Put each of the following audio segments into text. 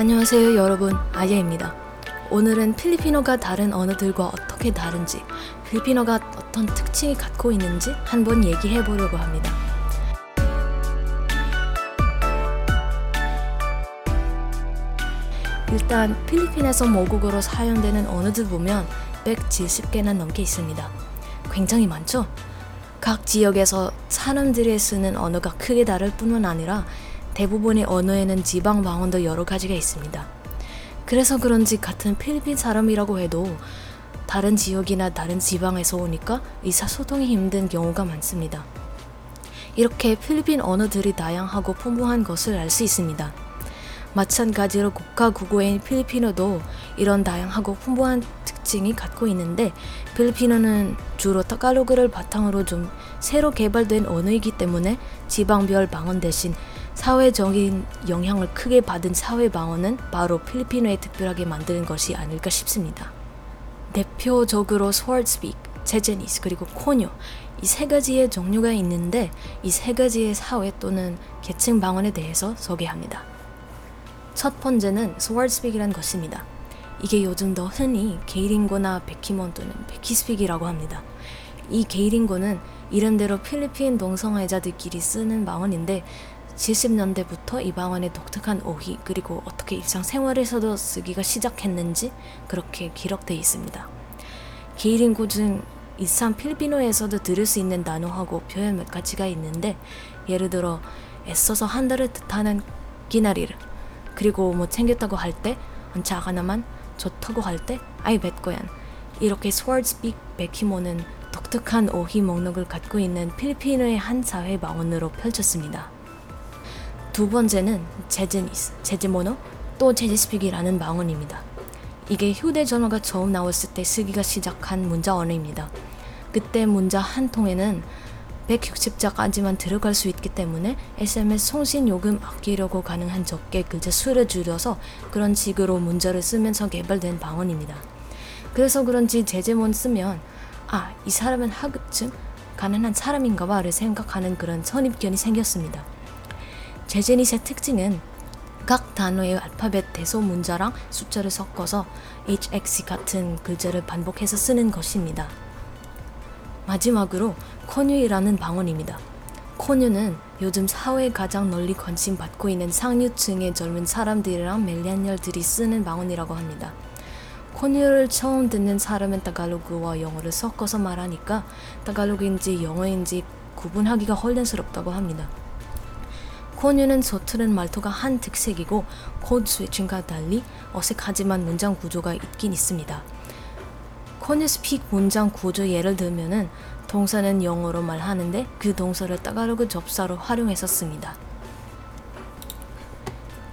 안녕하세요 여러분 아예입니다. 오늘은 필리핀어가 다른 언어들과 어떻게 다른지 필리핀어가 어떤 특징이 갖고 있는지 한번 얘기해 보려고 합니다. 일단 필리핀에서 모국어로 사용되는 언어들 보면 170개나 넘게 있습니다. 굉장히 많죠? 각 지역에서 사람들이 쓰는 언어가 크게 다를 뿐만 아니라 대부분의 언어에는 지방 방언도 여러 가지가 있습니다. 그래서 그런지 같은 필리핀 사람이라고 해도 다른 지역이나 다른 지방에서 오니까 의사소통이 힘든 경우가 많습니다. 이렇게 필리핀 언어들이 다양하고 풍부한 것을 알 수 있습니다. 마찬가지로 국가 국어인 필리핀어도 이런 다양하고 풍부한 특징이 갖고 있는데 필리핀어는 주로 타갈로그를 바탕으로 좀 새로 개발된 언어이기 때문에 지방별 방언 대신 사회적인 영향을 크게 받은 사회 방언은 바로 필리핀어에 특별하게 만드는 것이 아닐까 싶습니다. 대표적으로 Swardspeak, Jejenese 그리고 Conyo 이 세 가지의 종류가 있는데 이 세 가지의 사회 또는 계층 방언에 대해서 소개합니다. 첫 번째는 Swardspeak이라는 것입니다. 이게 요즘 더 흔히 gay lingo나 Bekimon 또는 Bekispeak이라고 합니다. 이 게이링고는 이름대로 필리핀 동성애자들끼리 쓰는 방언인데 70년대부터 이 방언의 독특한 어휘 그리고 어떻게 일상생활에서도 쓰기가 시작했는지 그렇게 기록되어 있습니다. 게이링고 중 일상 필리핀어에서도 들을 수 있는 단어하고 표현 몇 가지가 있는데 예를 들어 애써서 한 달을 뜻하는 기나리를 그리고 뭐 챙겼다고 할때 언차 하나만 좋다고 할 때 아이 뱃거얀 이렇게 스월스픽 베키모는 독특한 어휘 목록을 갖고 있는 필리핀의 한 사회 방언으로 펼쳤습니다. 두 번째는 제즈니스, 제즈모노, 또 제즈스픽이라는 방언입니다. 이게 휴대전화가 처음 나왔을 때 쓰기가 시작한 문자 언어입니다. 그때 문자 한 통에는 160자까지만 들어갈 수 있기 때문에 SMS 송신 요금 아끼려고 가능한 적게 글자 수를 줄여서 그런 식으로 문자를 쓰면서 개발된 방언입니다. 그래서 그런지 제제몬 쓰면 아, 이 사람은 하급증 가난한 사람인가 봐를 생각하는 그런 선입견이 생겼습니다. 제제닛의 특징은 각 단어의 알파벳 대소 문자랑 숫자를 섞어서 HX 같은 글자를 반복해서 쓰는 것입니다. 마지막으로 코뉴이라는 방언입니다. 코뉴는 요즘 사회에 가장 널리 관심 받고 있는 상류층의 젊은 사람들이랑 밀레니얼들이 쓰는 방언이라고 합니다. 코뉴를 처음 듣는 사람은 타갈로그와 영어를 섞어서 말하니까 타갈로그인지 영어인지 구분하기가 혼란스럽다고 합니다. 코뉴는 서투른 말투가 한 특색이고 code switching과 달리 어색하지만 문장 구조가 있긴 있습니다. 코뉴 speak 문장 구조 예를 들면은 동사는 영어로 말하는데 그 동사를 따가로그 접사로 활용해서 씁니다.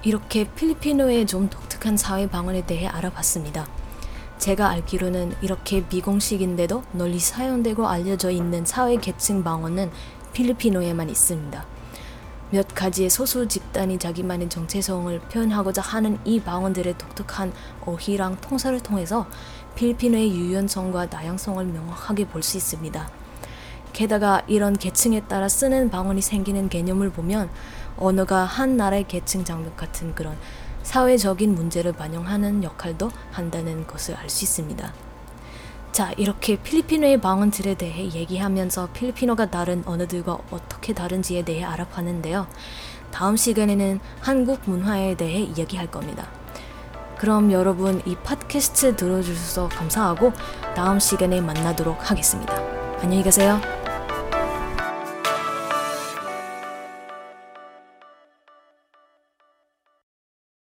이렇게 필리핀어의 좀 독특한 사회 방언에 대해 알아봤습니다. 제가 알기로는 이렇게 미공식인데도 널리 사용되고 알려져 있는 사회 계층 방언은 필리핀어에만 있습니다. 몇 가지의 소수 집단이 자기만의 정체성을 표현하고자 하는 이 방언들의 독특한 어휘랑 통사를 통해서 필리핀어의 유연성과 다양성을 명확하게 볼 수 있습니다. 게다가 이런 계층에 따라 쓰는 방언이 생기는 개념을 보면 언어가 한 나라의 계층 장벽 같은 그런 사회적인 문제를 반영하는 역할도 한다는 것을 알 수 있습니다. 자, 이렇게 필리핀어의 방언들에 대해 얘기하면서 필리핀어가 다른 언어들과 어떻게 다른지에 대해 알아봤는데요. 다음 시간에는 한국 문화에 대해 이야기할 겁니다. 그럼 여러분 이 팟캐스트 들어주셔서 감사하고 다음 시간에 만나도록 하겠습니다. 안녕히 가세요.